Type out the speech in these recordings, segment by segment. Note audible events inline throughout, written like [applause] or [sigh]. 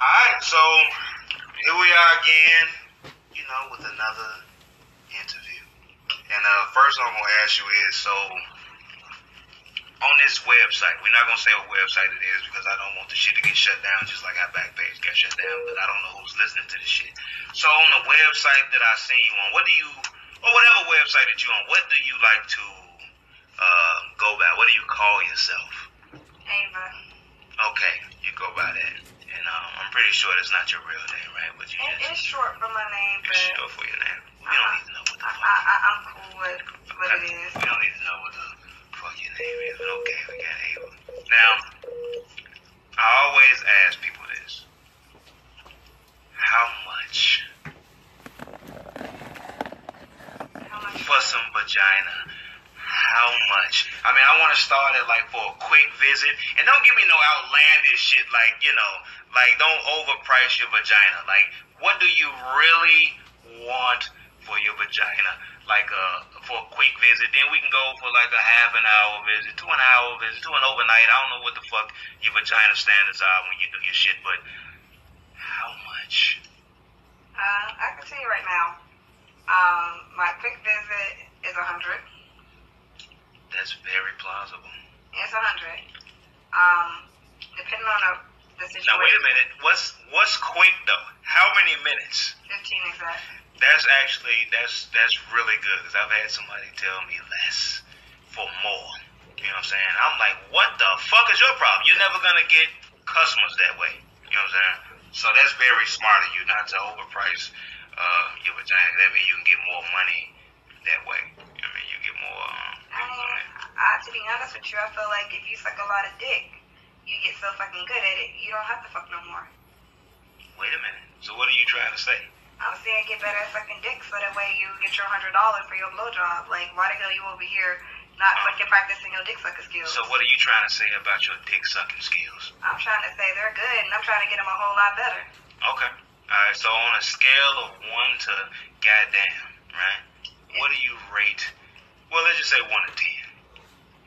Alright, so here we are again, you know, with another interview. And uh, first I'm gonna ask you is so on this website, we're not gonna say what website it is because I don't want the shit to get shut down just like our back page got shut down, but I don't know who's listening to this shit. So on the website that I seen you on, what do you or whatever website that you on, what do you like to uh, go by? What do you call yourself? Ava. Okay, you go by that. And um, I'm pretty sure that's not your real name, right? But you It, just it's short for my name, it's but short for your name. We don't need to know what the I, fuck. I, I, I'm cool with what it is. We don't need to know what the fuck your name is. But okay, we got Ava. Now, I always ask people this: How much How much for some vagina? How much? I mean, I want to start it like for a quick visit, and don't give me no outlandish shit like you know, like don't overprice your vagina. Like, what do you really want for your vagina? Like uh, for a quick visit, then we can go for like a half an hour visit, to an hour visit, to an overnight. I don't know what the fuck your vagina standards are when you do your shit, but how much? Uh, I can tell you right now. Um, my quick visit is a hundred. That's very plausible. It's a hundred. Um, depending on the, the situation. Now wait a minute. What's what's quick though? How many minutes? Fifteen exact. That's actually that's that's really good because I've had somebody tell me less for more. You know what I'm saying? I'm like, what the fuck is your problem? You're never gonna get customers that way. You know what I'm saying? So that's very smart of you not to overprice uh, your vagina. That means you can get more money that way. I mean, you get more. Um, I mean, I, to be honest with you, I feel like if you suck a lot of dick, you get so fucking good at it, you don't have to fuck no more. wait a minute. So what are you trying to say? I'm saying get better at sucking dick so that way you get your hundred dollars for your blowjob. Like, why the hell you over here not oh. fucking practicing your dick sucking skills? So what are you trying to say about your dick sucking skills? I'm trying to say they're good, and I'm trying to get them a whole lot better. Okay. All right. So on a scale of one to goddamn, right? What do you rate? Well, let's just say one to ten.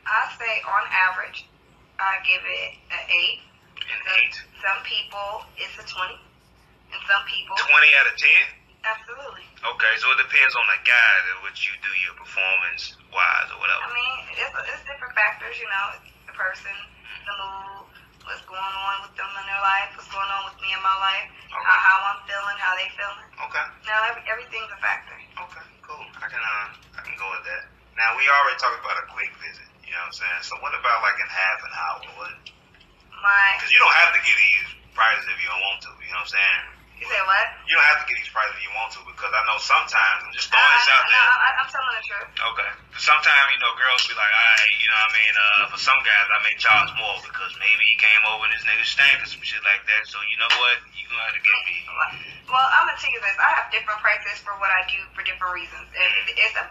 I say on average, I give it an eight. An Some, eight. some people it's a twenty, and some people Twenty out of ten. absolutely. Okay. So it depends on the guy that which you do your performance wise or whatever. I mean, it's, it's different factors, you know, the person, the mood, what's going on with them in their life, what's going on with me in my life, Okay. how, how I'm feeling, how they feeling. Okay. Now, every, everything's a factor. Okay. Cool. I can uh I can go with that. Now we already talked about a quick visit. You know what I'm saying? So what about like in half an hour? What? My, Because you don't have to get these prices if you don't want to. You know what I'm saying? you say what? You don't have to get these prices if you want to because I know sometimes I'm just throwing I, this out no, there. I, I'm telling the truth. Okay. Sometimes, you know, girls be like, all right, you know what I mean? Uh, for some guys, I may charge more because maybe he came over and this nigga stank or some shit like that. So, you know what? You gonna have to give me. Well, I'm gonna tell you this. I have different prices for what I do for different reasons. It, it's a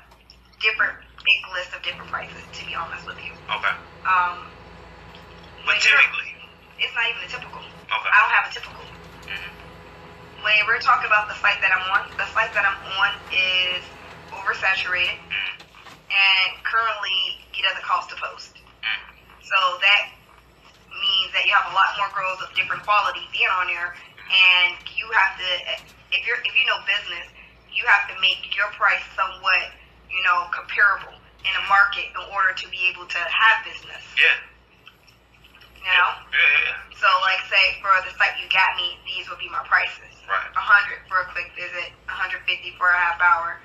different big list of different prices, to be honest with you. Okay. Um, But typically. it's not even a typical. Okay. I don't have a typical. Mhm. When we're talking about the site that I'm on, the site that I'm on is oversaturated, Mhm. and currently it doesn't cost to post. Mhm. So that means that you have a lot more girls of different quality being on there, and you have to, if you're if you know business, you have to make your price somewhat, you know, comparable in a market in order to be able to have business. Yeah. You know. Yeah, yeah, yeah. So, like, say for the site you got me, these would be my prices. Right. A hundred for a quick visit, a hundred fifty for a half hour.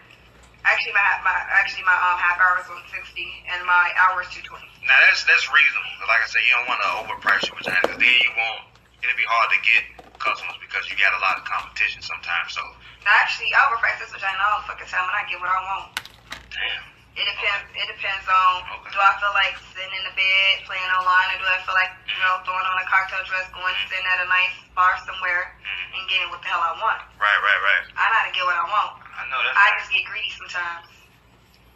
Actually, my my actually my um half hour is one sixty, and my hour is two twenty. Now, that's that's reasonable. Like I said, you don't want to overprice your vagina because then you won't. It'll be hard to get customers because you got a lot of competition sometimes. So, Now, actually, I overprice this vagina all the fucking time, and I get what I want. It depends. It depends on Okay. do I feel like sitting in the bed playing online, or do I feel like you know throwing on a cocktail dress, going sitting at a nice bar somewhere, Mhm. and getting what the hell I want. Right, right, right. I know how to get what I want. I know that's I right. just get greedy sometimes.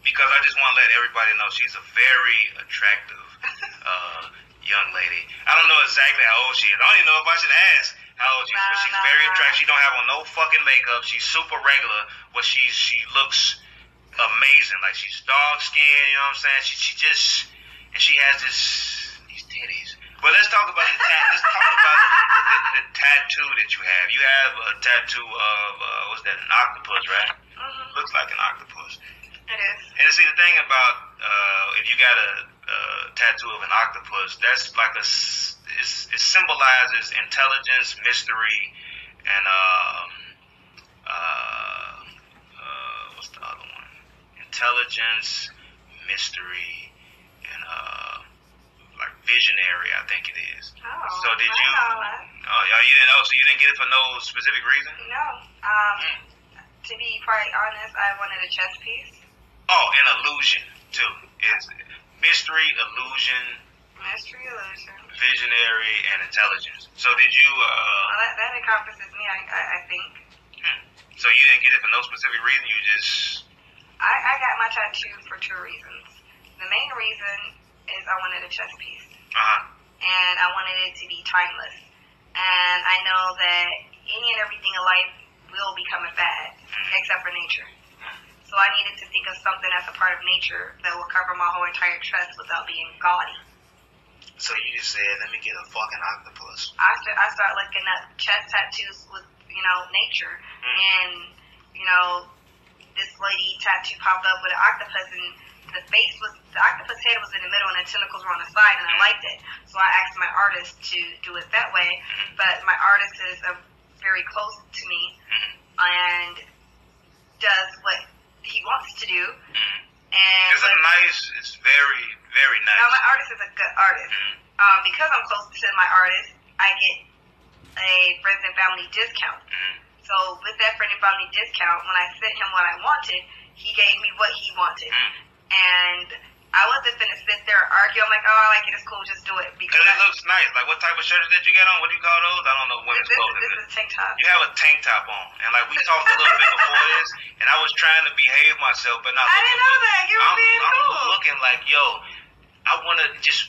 because I just want to let everybody know she's a very attractive [laughs] uh, young lady. I don't know exactly how old she is. I don't even know if I should ask how old she is, but she's nah, very nah. attractive. She don't have on no fucking makeup. She's super regular, but she she looks amazing. Like she's dog skinned. You know what I'm saying? She she just and she has this these titties. But let's talk about the ta- let's talk about the, the tattoo that you have. You have a tattoo of uh, what's that? An octopus, right? hmm Looks like an octopus. It is. And see, the thing about uh, if you got a, a tattoo of an octopus, that's like a it's, it symbolizes intelligence, mystery, and um, uh, uh, what's the other one? Intelligence, mystery, and uh, like visionary. I think it is. Oh. So did I you? Oh, yeah, you didn't. Oh, so you didn't get it for no specific reason? No. Um. Mm. To be quite honest, I wanted a chess piece. Oh, an illusion too. It's mystery, illusion, Mystery illusion. visionary, and intelligence. So did you? Well, uh that, that encompasses me. I, I, I think. hmm. So you didn't get it for no specific reason. You just. I, I got my tattoo for two reasons. The main reason is I wanted a chess piece, Uh huh. and I wanted it to be timeless. And I know that any and everything in life will become a fad, except for nature. So I needed to think of something that's a part of nature that will cover my whole entire chest without being gaudy. So you just said, "Let me get a fucking octopus." I st- I started looking up chest tattoos with you know nature, and you know this lady tattoo popped up with an octopus, and the face was the octopus head was in the middle, and the tentacles were on the side, and I liked it. So I asked my artist to do it that way, but my artist is uh, very close to me Mhm. and does what he wants to do, and It's a nice. It's very, very nice. now my artist is a good artist. Um, because I'm close to my artist, I get a friends and family discount. So with that friend and family discount, when I sent him what I wanted, he gave me what he wanted. Mhm. And I wasn't gonna sit there and argue. I'm like, oh, I like it. It's cool. Just do it because it I, looks nice. Like what type of shirts that you got on? What do you call those? I don't know women's this, clothing. this is tank top. You have a tank top on, and like we talked a little bit before this, and I was trying to behave myself, but not. I didn't know good. that. You were I'm, being I'm cool. looking like, yo, I want to just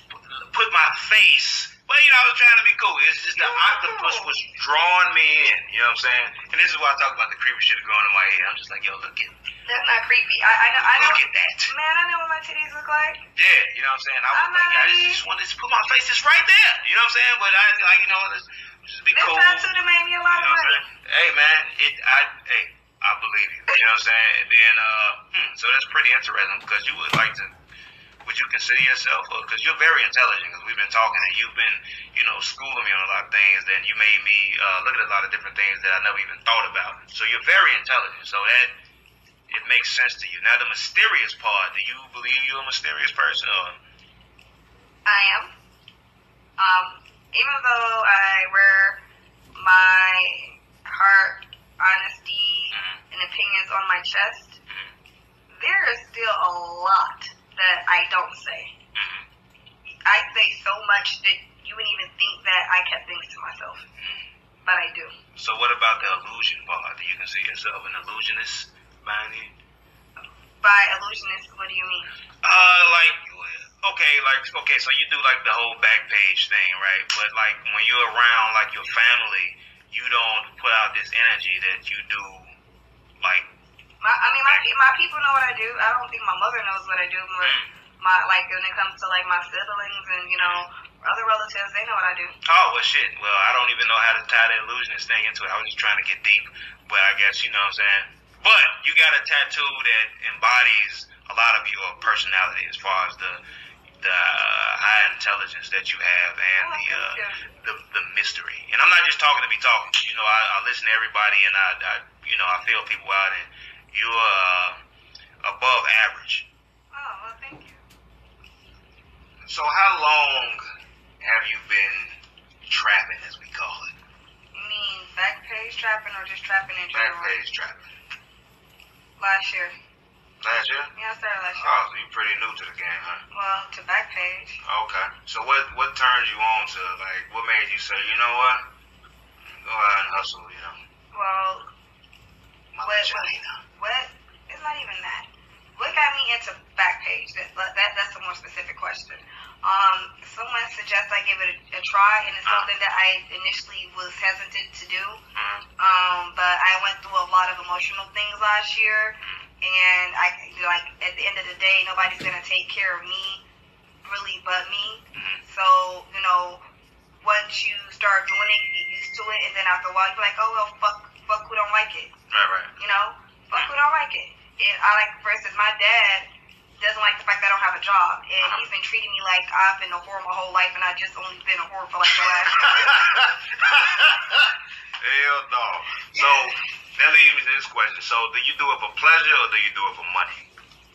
put my face. But you know, I was trying to be cool. It's just the were octopus was drawing me in. You know what I'm saying? And this is why I talk about the creepy shit going in my head. I'm just like, yo, look at, That's not creepy. I, I know. I know. look at that. Man, I know what my titties look like. Yeah, you know what I'm saying? I was I'm like, I just wanted to put my face just right there. You know what I'm saying? But I like, you know, let's just be This cool. tattoo made me a lot You of know I'm money. Hey man, it I hey, I believe you. You know what I'm saying? And then uh hmm, so that's pretty interesting because you would like to would you consider yourself because you're very intelligent because we've been talking and you've been you know schooling me on a lot of things then you made me uh look at a lot of different things that I never even thought about. So you're very intelligent so that it makes sense to you. Now the mysterious part do you believe you're a mysterious person or? I am. Um, even though I wear my heart, honesty, and opinions on my chest, there is still a lot that I don't say. Mhm. I say so much that you wouldn't even think that I kept things to myself. But I do. so what about the illusion part do you consider yourself an illusionist any By illusionist, what do you mean? Uh, like, okay, like, okay, so you do like the whole back page thing, right? But like, when you're around like your family, you don't put out this energy that you do, like, My, I mean, my my people know what I do. I don't think my mother knows what I do, but my like when it comes to like my siblings and you know other relatives, they know what I do. oh, well, shit. Well, I don't even know how to tie the illusionist thing into it. I was just trying to get deep, but I guess you know what I'm saying. But you got a tattoo that embodies a lot of your personality as far as the the uh, high intelligence that you have and Oh, the uh, the the mystery. And I'm not just talking to be talking. You know, I, I listen to everybody, and I, I you know I feel people out, and you're uh, above average. Oh well, thank you. So how long have you been trapping, as we call it? You mean back page trapping or just trapping in Back general? page trapping. Last year. Last year? Yeah, I started last year. Oh, so you're pretty new to the game, huh? Well, to back page. Okay. So what what turned you on to like what made you say, you know what? Go out and hustle, you know. Well, My what, vagina. What? It's not even that. What got me into back page? That, that that's a more specific question. Um, someone suggests I give it a, a try, and it's something that I initially was hesitant to do. Mhm. Um, but I went through a lot of emotional things last year, and I like at the end of the day, nobody's gonna take care of me, really, but me. Mhm. So you know, once you start doing it, you get used to it, and then after a while, you're like, oh well, fuck, fuck who don't like it. Right, right. You know, fuck who don't like it. And I like, for instance, my dad doesn't like the fact that I don't have a job, and he's been treating me like I've been a whore my whole life, and I just only been a whore for like the last. [laughs] Hell no. So that leads me to this question. So do you do it for pleasure or do you do it for money?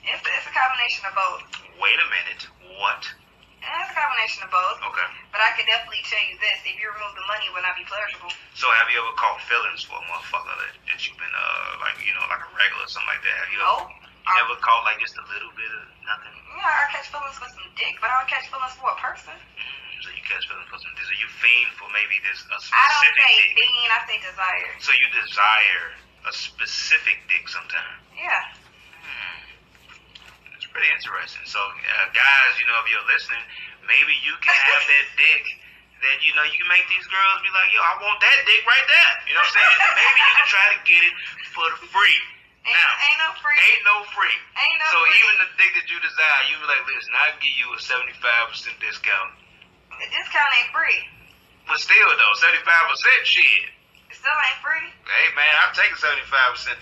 it's, a, it's a combination of both. Wait a minute. What? It's a combination of both. Okay. But I can definitely tell you this: if you remove the money, it would not be pleasurable. So have you ever caught feelings for a motherfucker that, that you've been uh like you know like a regular or something like that? Have you No. ever, you never caught like just a little bit of nothing? Yeah, I catch feelings for some dick, but I don't catch feelings for a person. Mm, so you catch feelings for some. So you fiend for maybe this a I don't say dick. fiend, I say desire. So you desire a specific dick sometimes. Yeah. Hmm. It's pretty interesting. So, uh, guys, you know, if you're listening, maybe you can have that dick that, you know, you can make these girls be like, yo, I want that dick right there. You know what I'm saying? [laughs] Maybe you can try to get it for free. Ain't, Now, ain't no free. ain't no free. Ain't no So free. even the dick that you desire, you be like, listen, I'll give you a 75% discount. The discount ain't free. But still, though, 75% shit. It still ain't free. Hey, man, I'm taking 75%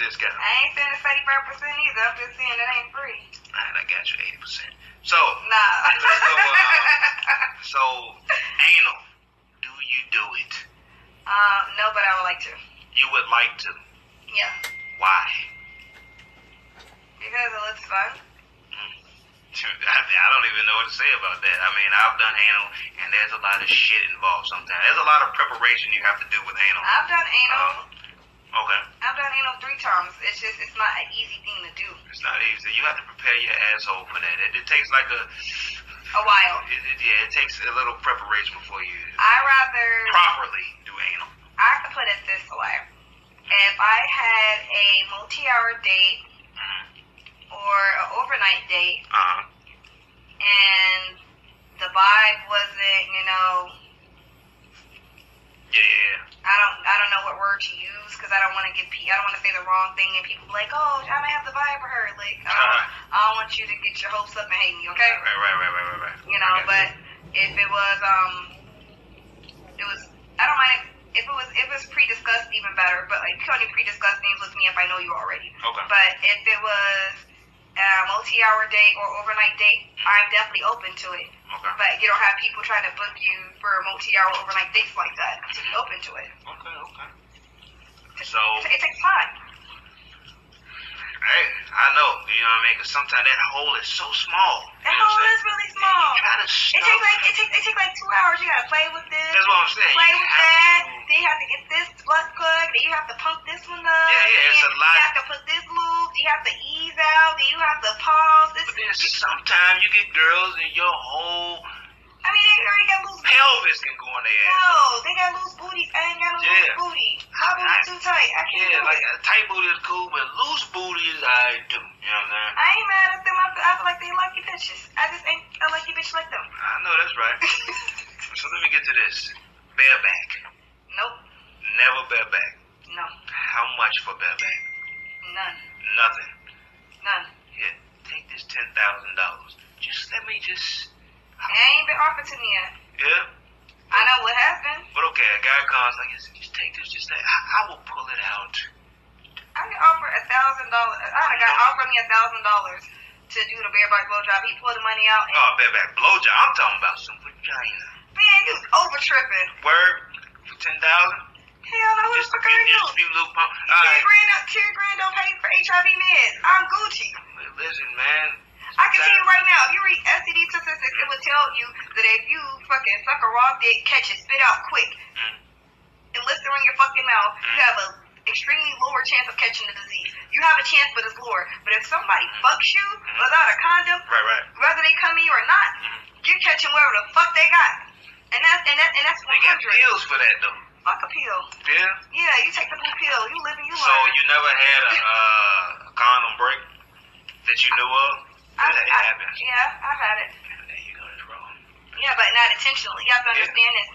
discount. I ain't saying it's 35% either. I'm just saying it ain't free. All right, I got you 80%. So, Nah. Let's uh, [laughs] so, anal, do you do it? um, no, but I would like to. You would like to. Yeah. Why? Because it looks fun. [laughs] I, I don't even know what to say about that. I mean, I've done anal, and there's a lot of shit involved sometimes. There's a lot of preparation you have to do with anal. I've done anal. Uh, okay. I've done anal three times. It's just, it's not an easy thing to do. It's not easy. You have to prepare your asshole for that. It, it takes like a, A while. it, it, yeah, it takes a little preparation before you I rather, properly do anal. I could put it this way. If I had a multi-hour date or an overnight date, Uh-huh. and the vibe wasn't, you know, Yeah. I don't, I don't know what word to use because I don't want to get, pe- I don't want to say the wrong thing and people be like, oh, I might have the vibe for her. Like, I don't, I don't want you to get your hopes up and hate me, okay? Right, right, right, right, right, right. You know, but if it was, um, it was, I don't mind it. If it was, if it was pre-discussed, even better. But like, you can only pre-discuss things with me if I know you already. Okay. But if it was a multi-hour date or overnight date, I'm definitely open to it. Okay. But you don't have people trying to book you for multi-hour overnight dates like that. To be open to it. Okay, okay. So, It, it takes time. hey, I know, you know what I mean? Because sometimes that hole is so small. That hole is really small. You gotta It takes like it takes it takes like two hours. You gotta play with this. That's what I'm saying. Play You with that. to- Then you have to get this butt plug. Then you have to pump this one up. Yeah, yeah, it's a lot. You have to put this lube. You have to ease out. Then you have to pause. But then sometimes you get girls and your whole I mean, they already got loose. pelvis can go in their ass. No, they got loose booties. I ain't got no Yeah. loose booty. My booty's too tight. I can't Yeah, do like it. a tight booty is cool, but loose booty is I do. You know what I'm saying? I ain't mad at them. I feel, I feel like they lucky bitches. I just ain't a lucky bitch like them. I know that's right. [laughs] so let me get to this. Bareback. nope. Never bareback. No. How much for bareback? None. Nothing. None. Here, take this ten thousand dollars. Just let me just. It ain't been offered to me yet. Yeah. I know what has been. But okay, a guy comes like, just, just take this, just that. I, I will pull it out. I can offer a thousand dollars. I had a guy offer me a thousand dollars to do the bareback blowjob. He pulled the money out and Oh, bareback blowjob. I'm talking about some vagina. man, you over tripping. Word for ten thousand. Hell no, who the fuck are you? just little pump. Right. grand, ten grand don't pay for HIV meds. I'm Gucci. Listen, man. I can tell you right now, if you read STD statistics, it will tell you that if you fucking suck a raw dick, catch it, spit out quick, Mm. and listen in your fucking mouth, you mm. have a extremely lower chance of catching the disease. You have a chance, but it's lower. But if somebody mm. fucks you mm. without a condom, Right, right. whether they come in you or not, you're catching whatever the fuck they got. And that's and that and that's 100. They got 100. pills for that though. Fuck a pill. Yeah. Yeah, you take the blue pill. You live and you So learn. So you never had a, [laughs] uh, a condom break that you knew of? I, That I, yeah, I've had it. There you go. That's wrong. Yeah, but not intentionally. You have to Yeah. understand this.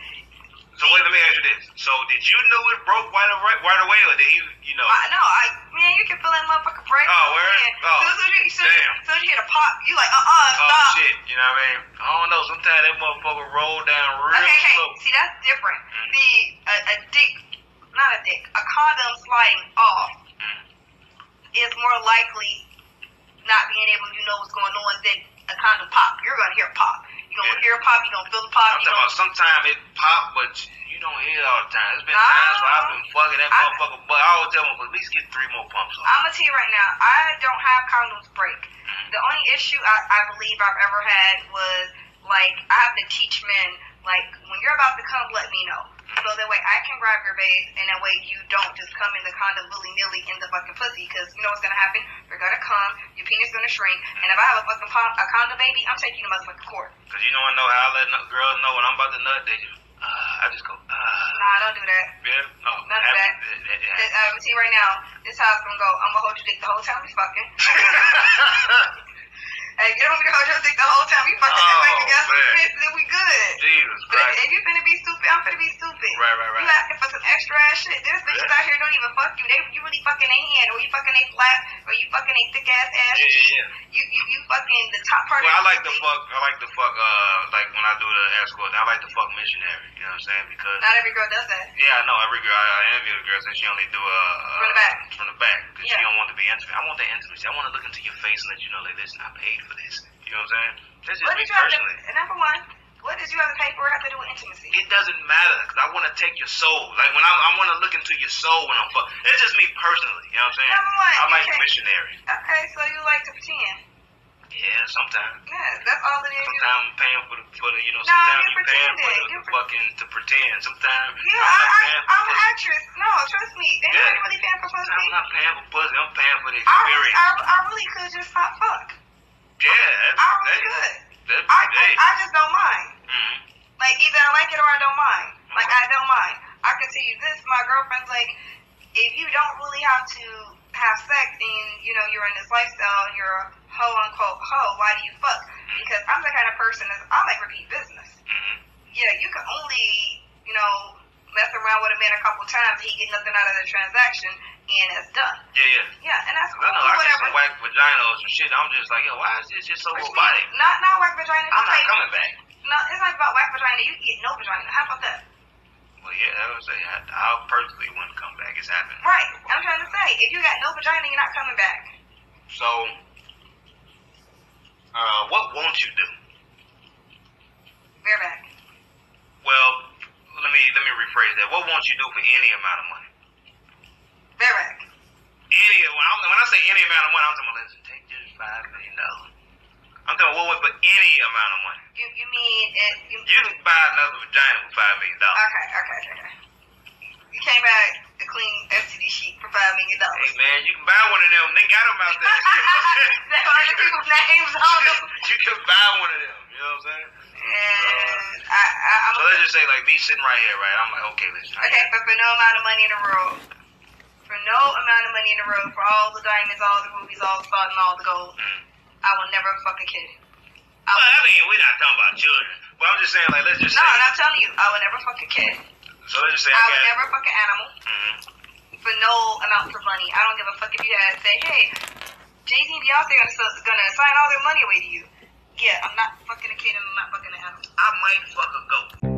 So wait, let me ask you this. So did you know it broke right away, right away or did he, you know? I, no, I man, you can feel that motherfucker break. Oh, where? Oh, so, so, you, damn. so you hear a pop, you like, uh uh, Oh stop. shit, you know what I mean? I don't know. Sometimes that motherfucker roll down real Okay, okay. slow. See, that's different. Mhm. The a, a dick, not a dick, a condom sliding off Mm. is more likely not being able to know what's going on than a condom pop. You're gonna hear pop. You're gonna Yeah. hear a pop. You're gonna feel the pop. I'm talking about sometimes it pop, but you don't hear it all the time. There's been times where I've been fucking that I- motherfucker, but I always tell him at least get three more pumps on. I'm gonna tell you right now, I don't have condoms break. Mm-hmm. The only issue I, I believe I've ever had was like I have to teach men like when you're about to come, let me know. So that way I can grab your base and that way you don't just come in the condom willy nilly in the fucking pussy because you know what's gonna happen? You're gonna come, your penis gonna shrink, and if I have a fucking pom- a condom baby, I'm taking you to motherfucking court. Cause you know I know how I let no- girls know when I'm about to nut. They just, uh, I just go, uh, Nah, don't do that. yeah, no, None of that. Uh, I'm gonna see right now. This how it's gonna go. I'm gonna hold your dick the whole time we fucking. [laughs] [laughs] Hey, get over to hold your dick the whole time we fucking. Oh, man. and we good. Jesus But if, Christ. if you finna be stupid, I'm finna be stupid. Right, right, right. You asking for some extra ass shit. There's bitches Yeah. out here don't even fuck you. They you really fucking their hand, or you fucking their flap, or you fucking their thick ass ass Yeah, yeah, yeah. You you you fucking the top part Well, of I like to fuck. I like to fuck. Uh, like when I do the escort, I like to fuck missionary. You know what I'm saying? Because Not every girl does that. yeah, I know every girl. I, I interview the girl says she only do uh, uh From the back. From the back, because she don't want to be intimate. I want that intimacy. I want to look into your face and let you know, like, listen, I paid for this. You know what I'm saying? That's just What me did you have personally. to? Number one, what did you have to pay for? Have to do with intimacy? It doesn't matter because I want to take your soul. Like when I'm, I want to look into your soul when I'm fuck. It's just me personally. You know what I'm saying? Number one, I like okay. missionary. Okay, so you like to pretend. Yeah, sometimes. Yeah, that's all it is. Sometimes I'm paying for the, for the you know, No, sometimes you're you paying for the, You're fucking to pretend. Sometimes Yeah, I'm not I, I, paying for I'm an actress. No, trust me. They Yeah. ain't really paying for pussy. I'm not paying for pussy. I'm paying for the I experience. I, I really could just not fuck. Yeah, that's, I really that, could. That, I, hey. I just don't mind. Mhm. Like either I like it or I don't mind. Like I don't mind. I can tell you this, my girlfriend's like, if you don't really have to have sex and you know you're in this lifestyle and you're a hoe unquote hoe, why do you fuck? Because I'm the kind of person that I like repeat business. Mhm. Yeah, you can only you know mess around with a man a couple times, he get nothing out of the transaction, and it's done. Yeah, yeah. Yeah, and that's cool. I know. I whatever. some whack vaginas and shit. I'm just like, yo, why is this just so robotic? Not not whack vagina. I'm not like- coming back. No, it's not about whack vagina. You get no vagina. How about that? Well, yeah, I would say I, I personally wouldn't come back. It's happening. Right. I'm trying to say, if you got no vagina, you're not coming back. So, uh, what won't you do? Bareback. Well, let me let me rephrase that. What won't you do for any amount of money? Bareback. Any when, I say any amount of money, I'm talking about listen, take this five million dollars. I'm talking what would for any amount of money. You you mean it? You, You can buy another vagina for five million dollars. okay, okay, okay. You came back a clean STD sheet for five million Hey dollars. man, you can buy one of them. They got them out there. That's all the people's names on them. [laughs] you can buy one of them. You know what I'm saying? And I, I, I'm So let's just say like me sitting right here, right? I'm like, okay, listen. Okay, but for no amount of money in the world, no amount of money in the world, for all the diamonds, all the rubies, all the and all the gold, Mm. I will never fuck a kid. I Well, I mean, we're not talking about children, but I'm just saying, like, let's just no, say. and I'm telling you, I will never fuck a kid. So let's just say I I would never fuck an animal. Mhm. for no amounts of money. I don't give a fuck if you had say, hey, Jay Z and Beyonce are gonna, gonna assign all their money away to you. Yeah, I'm not fucking a kid and I'm not fucking an animal. I might fuck a goat.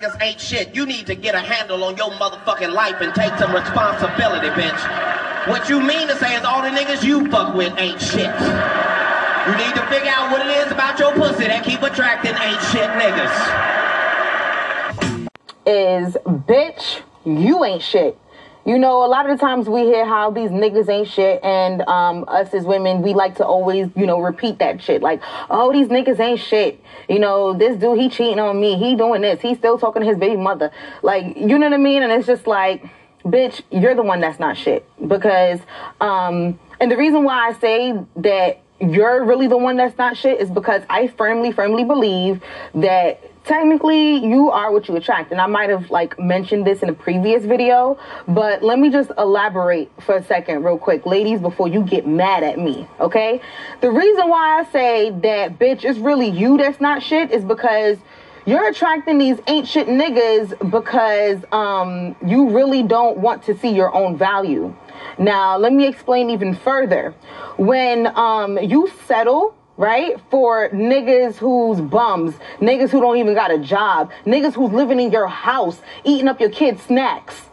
Niggas ain't shit. You need to get a handle on your motherfucking life and take some responsibility, bitch. What you mean to say is all the niggas you fuck with ain't shit. You need to figure out what it is about your pussy that keep attracting ain't shit niggas. is bitch, you ain't shit. You know, a lot of the times we hear how these niggas ain't shit, and um, us as women, we like to always, you know, repeat that shit. Like, oh, these niggas ain't shit. You know, this dude, he cheating on me. He doing this. He's still talking to his baby mother. Like, you know what I mean? And it's just like, bitch, you're the one that's not shit. Because, um, and the reason why I say that you're really the one that's not shit is because I firmly, firmly believe that technically you are what you attract. And I might have like mentioned this in a previous video, but let me just elaborate for a second real quick, ladies, before you get mad at me. Okay. The reason why I say that bitch is really you that's not shit is because You're attracting these ain't shit niggas because um, you really don't want to see your own value. Now, let me explain even further. When um, you settle right? For niggas who's bums, niggas who don't even got a job, niggas who's living in your house, eating up your kids' snacks.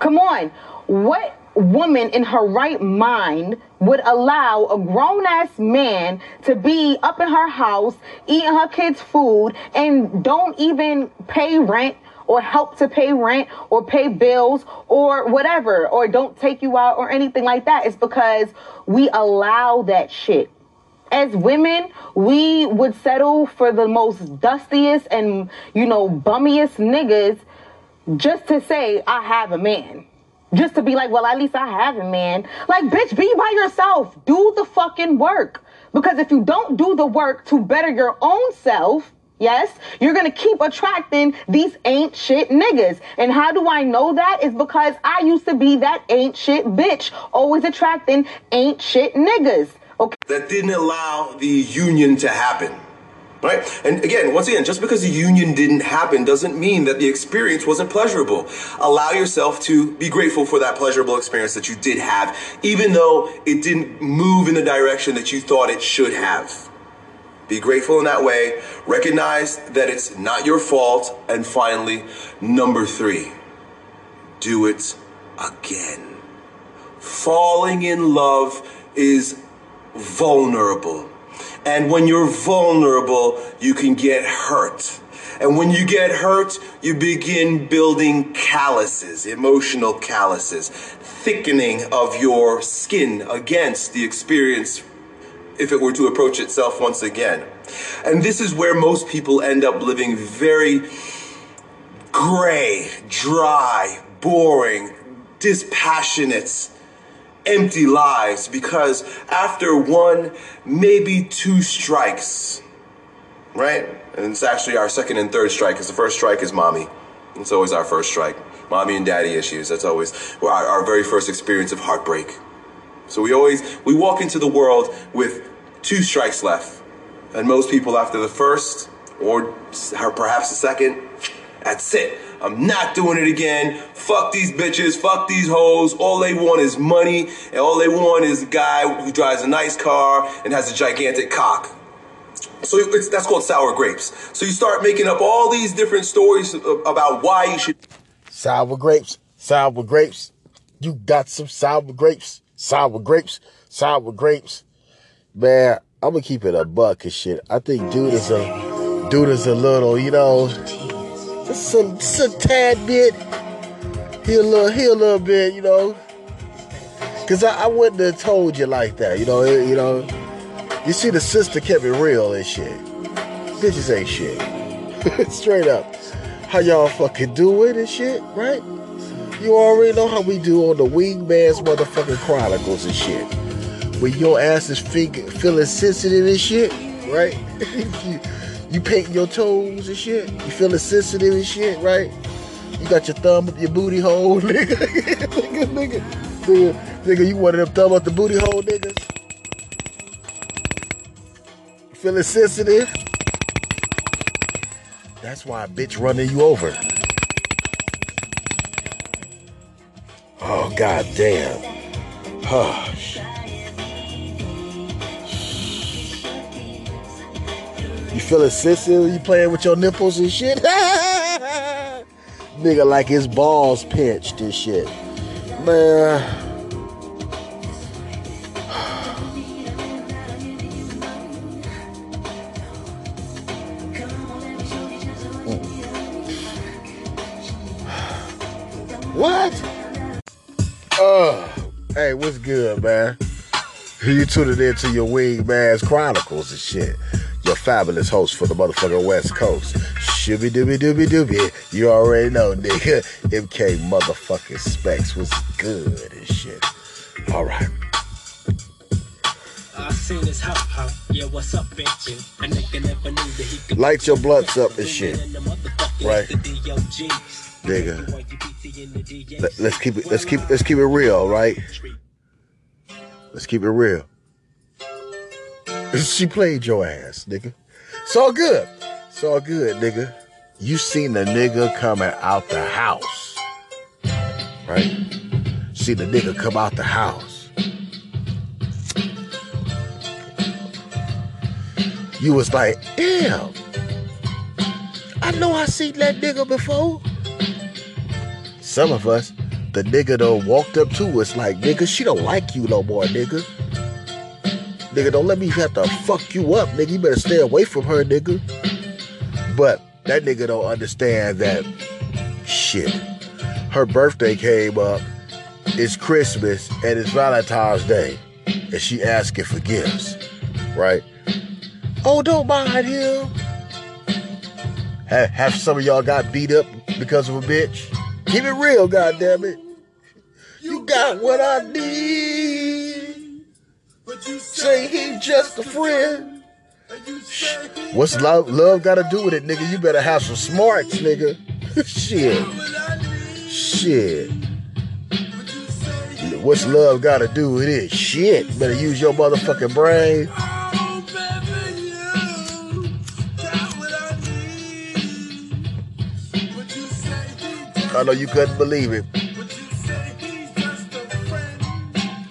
Come on. What woman in her right mind would allow a grown ass man to be up in her house eating her kids' food and don't even pay rent or help to pay rent or pay bills or whatever or don't take you out or anything like that? It's because we allow that shit as women, we would settle for the most dustiest and, you know, bummiest niggas just to say, I have a man. Just to be like, well, at least I have a man. Like, bitch, be by yourself. Do the fucking work. Because if you don't do the work to better your own self, yes, you're gonna keep attracting these ain't shit niggas. And how do I know that? Is because I used to be that ain't shit bitch, always attracting ain't shit niggas. Okay. That didn't allow the union to happen. Right? And again, once again, just because the union didn't happen doesn't mean that the experience wasn't pleasurable. Allow yourself to be grateful for that pleasurable experience that you did have, even though it didn't move in the direction that you thought it should have. Be grateful in that way. Recognize that it's not your fault. And finally, number three, do it again. Falling in love is vulnerable. And when you're vulnerable, you can get hurt. And when you get hurt, you begin building calluses, emotional calluses, thickening of your skin against the experience if it were to approach itself once again. And this is where most people end up living very gray, dry, boring, dispassionate, empty lives because after one, maybe two strikes, right? And it's actually our second and third strike because the first strike is mommy. It's always our first strike. Mommy and daddy issues. That's always our, our very first experience of heartbreak. So we always, we walk into the world with two strikes left. And most people after the first or perhaps the second, that's it. I'm not doing it again. Fuck these bitches. Fuck these hoes. All they want is money, and all they want is a guy who drives a nice car and has a gigantic cock. So that's called sour grapes. So you start making up all these different stories about why you should. Sour grapes, sour grapes. You got some sour grapes, sour grapes, sour grapes. Man, I'm gonna keep it a buck and shit. I think dude is a dude is a little, you know, just a tad bit. He a little, he a little bit, you know. Cause I, I wouldn't have told you like that, you know. You know, you see, the sister kept it real and shit. Bitches ain't shit. [laughs] Straight up. How y'all fucking do it and shit, right? You already know how we do on the Wingman's motherfucking Chronicles and shit. When your ass is feeling sensitive and shit, right? [laughs] You paint your toes and shit. You feeling sensitive and shit, right? You got your thumb up your booty hole, [laughs] nigga. nigga, nigga, nigga, nigga, you one of them thumb up the booty hole niggas? Feeling sensitive? That's why a bitch running you over. Oh, god damn. Oh, You feel feeling sensitive? You playing with your nipples and shit? [laughs] Nigga like his balls pinched and shit. Man. [sighs] What? Oh, hey, what's good, man? You tuning into your Wingman's Chronicles and shit your fabulous host for the motherfucking West Coast. Shooby dooby dooby dooby. You already know, nigga. MK motherfucking Spext was good and shit. All right. Light your blunts up and shit. Right. Nigga. Let, let's keep it let's keep let's keep it real, right? Let's keep it real. She played your ass, nigga. It's all good. It's all good, nigga. You seen the nigga coming out the house. Right? See the nigga come out the house. You was like, damn. I know I seen that nigga before. Some of us, the nigga done walked up to us like, nigga, she don't like you no more, nigga. Nigga, don't let me have to fuck you up, nigga. You better stay away from her, nigga. But that nigga don't understand that shit. Her birthday came up, it's Christmas, and it's Valentine's Day. And she asking for gifts, right? Oh, don't mind him. Have, have some of y'all got beat up because of a bitch? Keep it real, goddammit. You got what I need. Say he just a friend. What's love love got to do with it, nigga? You better have some smarts, nigga. [laughs] Shit. Shit. What's love got to do with it? Shit. Better use your motherfucking brain. I know you couldn't believe it.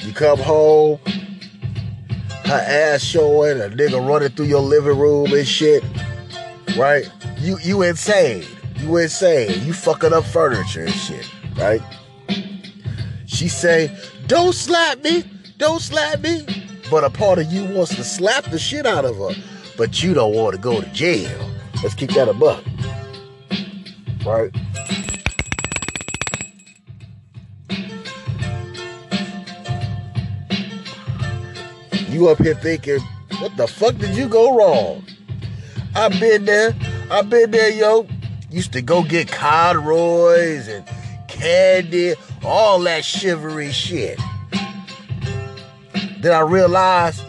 You come home, her ass showing, a nigga running through your living room and shit. Right? You you insane. You insane. You fucking up furniture and shit. Right? She say, don't slap me. Don't slap me. But a part of you wants to slap the shit out of her. But you don't want to go to jail. Let's keep that a buck. Right? You up here thinking, what the fuck did you go wrong? I've been there. I've been there, yo. Used to go get corduroys and candy, all that shivery shit. Then I realized,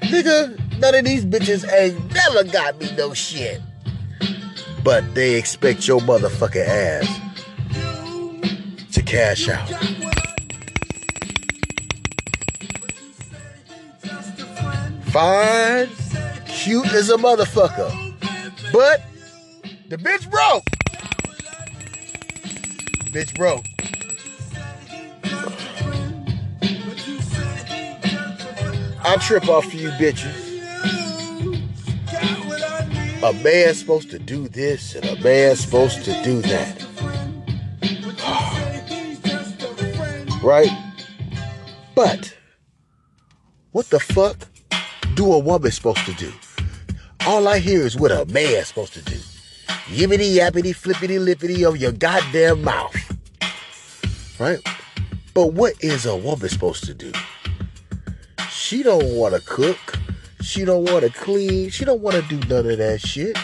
nigga, none of these bitches ain't never got me no shit. But they expect your motherfucking ass to cash out. Fine, cute as a motherfucker. But the bitch broke. Bitch broke. I trip off for you bitches. A man's supposed to do this and a man's supposed to do that. [sighs] right? But what the fuck do a woman supposed to do? All I hear is what a man's supposed to do. Yippity yappity flippity lippity of your goddamn mouth. Right? But what is a woman supposed to do? She don't want to cook. She don't want to clean. She don't want to do none of that shit.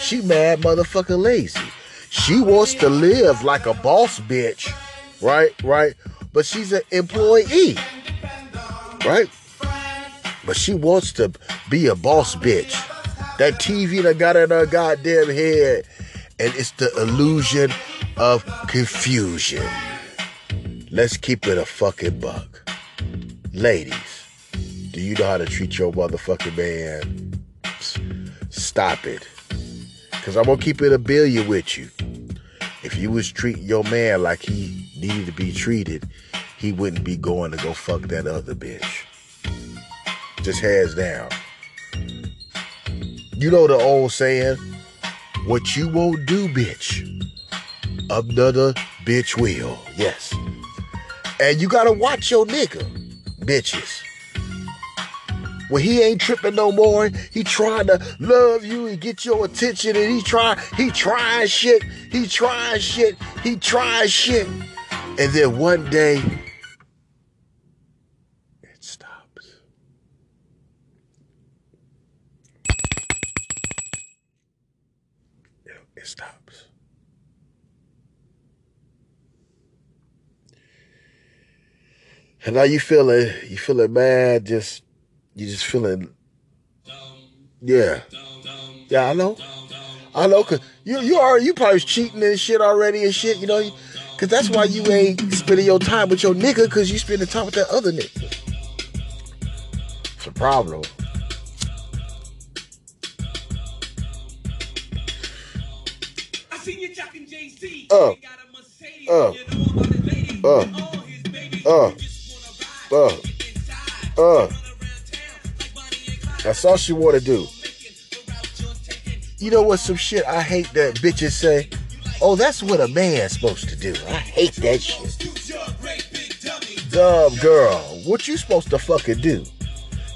She mad motherfucking lazy. She wants to live like a boss bitch. Right? Right? But she's an employee. Right? But she wants to be a boss bitch. That TV that got in her goddamn head. And it's the illusion of confusion. Let's keep it a fucking buck. Ladies, do you know how to treat your motherfucking man? Stop it. Cause I'm gonna keep it a billion with you. If you was treating your man like he needed to be treated, he wouldn't be going to go fuck that other bitch. Just hands down. You know the old saying, what you won't do, bitch, another bitch will. Yes. And you gotta watch your nigga, bitches. When he ain't tripping no more, he trying to love you and get your attention, and he try, he trying shit, he trying shit, he trying shit, and then one day it stops. It, it stops. And now you feeling, you feeling mad, just you just feeling, yeah, yeah. I know, I know. Cause you you are you probably cheating and shit already and shit. You know, cause that's why you ain't spending your time with your nigga. Cause you spending time with that other nigga. It's a problem. I seen you jacking JC. Uh. Uh. Uh. Uh. Uh. Uh. That's all she want to do. You know what? Some shit I hate that bitches say. Oh, that's what a man's supposed to do. I hate that shit. Dumb girl, what you supposed to fucking do?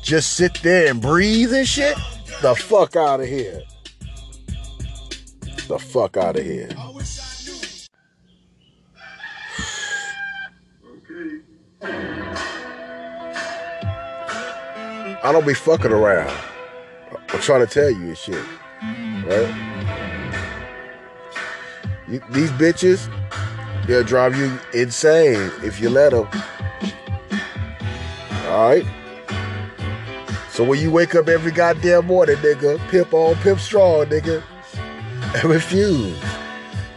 Just sit there and breathe and shit? The fuck out of here. The fuck out of here. I don't be fucking around. I'm trying to tell you this shit. Right? You, these bitches, they'll drive you insane if you let them. Alright? So when you wake up every goddamn morning, nigga, pimp on, pimp strong, nigga, [laughs] and refuse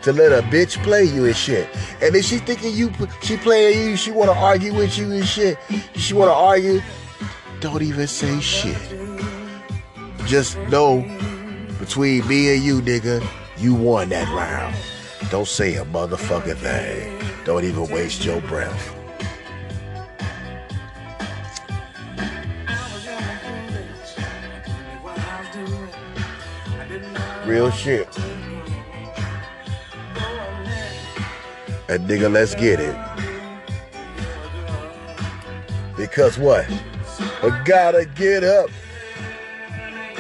to let a bitch play you and shit. And if she thinking you, she playing you, she want to argue with you and shit. She want to argue. Don't even say shit. Just know between me and you, nigga, you won that round. Don't say a motherfucking thing. Don't even waste your breath. Real shit. And nigga, let's get it. Because what? I gotta get up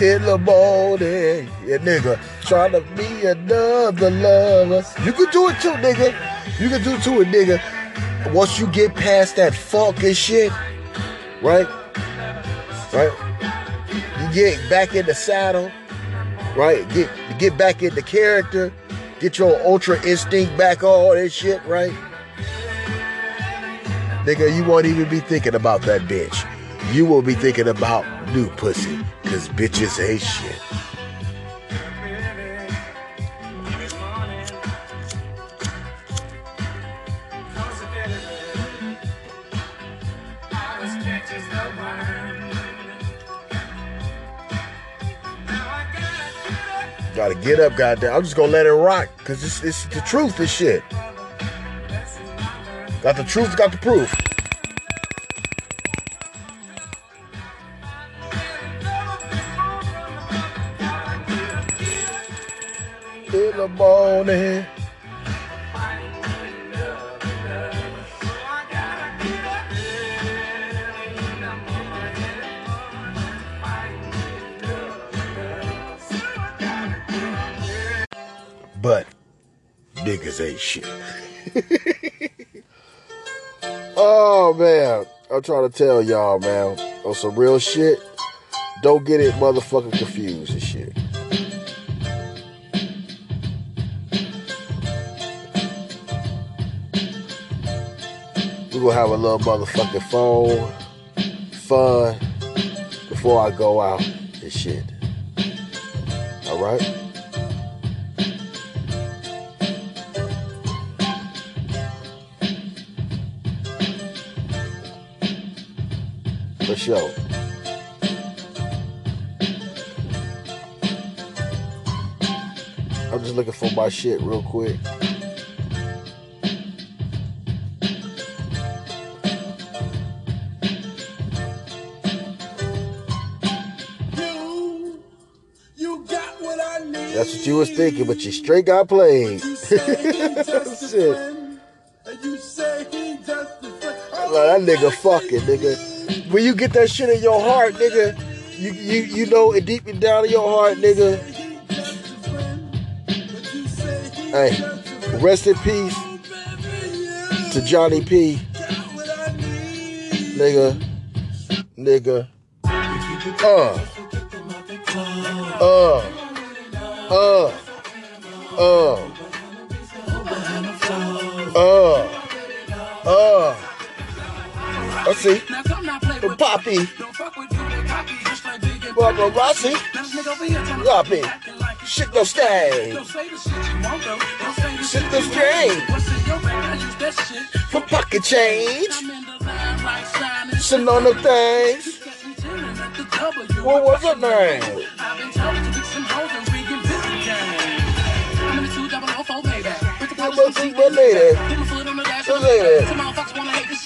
in the morning. Yeah, nigga, trying to be another lover. You can do it too, nigga. You can do it too, nigga. Once you get past that funk and shit, right? Right? You get back in the saddle, right? Get get back in the character, get your ultra instinct back, all that shit, right? Nigga, you won't even be thinking about that bitch. You will be thinking about new pussy, cause bitches ain't shit. Gotta get up, goddamn. I'm just gonna let it rock, cause it's, it's the truth, this shit. Got the truth, got the proof. [laughs] oh man, I'm trying to tell y'all, man, on some real shit. Don't get it motherfucking confused and shit. We're gonna have a little motherfucking phone fun before I go out and shit. Alright? Sure. I'm just looking for my shit real quick. That's what you was thinking, but you straight got played. [laughs] Shit. Like, that nigga fucking, nigga. When you get that shit in your heart, nigga, you you you know it deep down in your heart, nigga. Hey, rest in peace to Johnny P. Nigga, nigga. Uh, uh, uh, uh, uh, uh. Let's see. The Poppy. Barbara Rossi. Robbie. Shit no stay. Shit no stray. For pocket change. Sitting on the things. What was her name? I'ma see my lady. The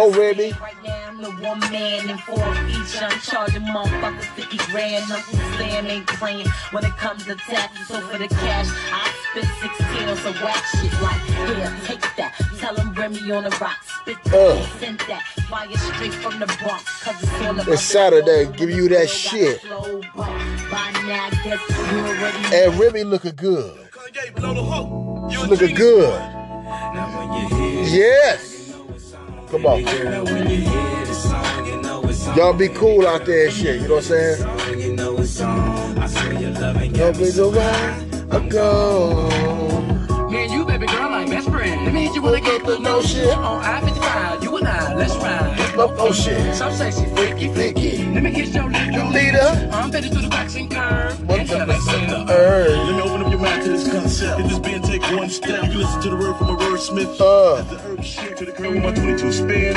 Go, Remy. Right now, I'm the one man and four each. I'm charging motherfuckers 50 grand. Uncle Sam ain't playing when it comes to taxes. So for the cash, I spit 16 on some whack shit like, here, take that. Tell him Remy on the rock. Spit that, Uh. send that. Fire straight from the Bronx. Cause it's all about It's Saturday, give you that Still shit. got flow, but By now, I you already know. And Remy looking good. She looking good. Yes. Come on. Y'all be cool out there and shit. You know what I'm saying? Don't so bad. I go. Like best friend. Let me hit you when I get the no shit. on I-55. You and I, let's ride. No, oh shit. Some sexy, freaky, freaky. Let me kiss your lip, your Leader. I'm headed through the waxing curve. What's the earn? Let me open up your mind to this concept. If this band take one step, you can listen to the word from a wordsmith. Uh. The herb shit to the curve with my 22 spin.